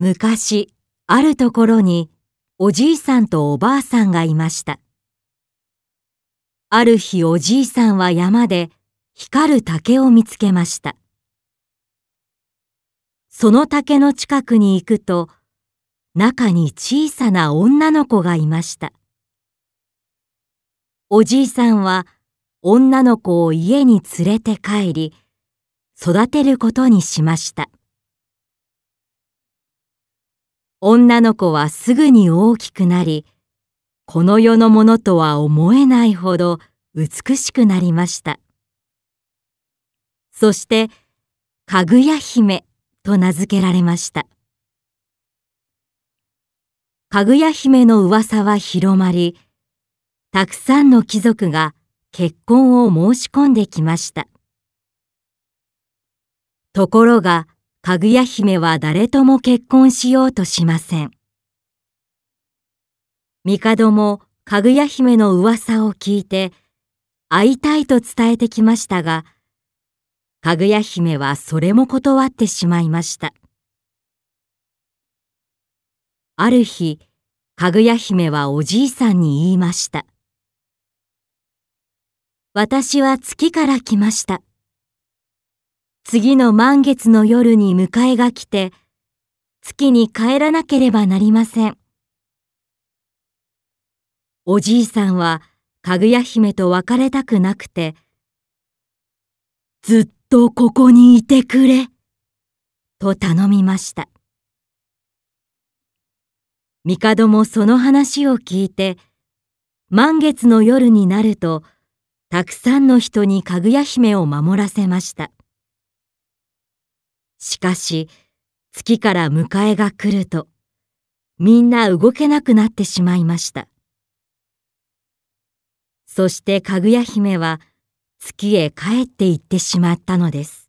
昔、あるところにおじいさんとおばあさんがいました。ある日おじいさんは山で光る竹を見つけました。その竹の近くに行くと、中に小さな女の子がいました。おじいさんは女の子を家に連れて帰り、育てることにしました。女の子はすぐに大きくなり、この世のものとは思えないほど美しくなりました。そして、かぐや姫と名付けられました。かぐや姫の噂は広まり、たくさんの貴族が結婚を申し込んできました。ところが、かぐや姫は誰とも結婚しようとしません。帝もかぐや姫の噂を聞いて会いたいと伝えてきましたが、かぐや姫はそれも断ってしまいました。ある日、かぐや姫はおじいさんに言いました。私は月から来ました。次の満月の夜に迎えが来て、月に帰らなければなりません。おじいさんはかぐや姫と別れたくなくて、ずっとここにいてくれ、と頼みました。帝もその話を聞いて、満月の夜になると、たくさんの人にかぐや姫を守らせました。しかし、月から迎えが来ると、みんな動けなくなってしまいました。そしてかぐや姫は月へ帰って行ってしまったのです。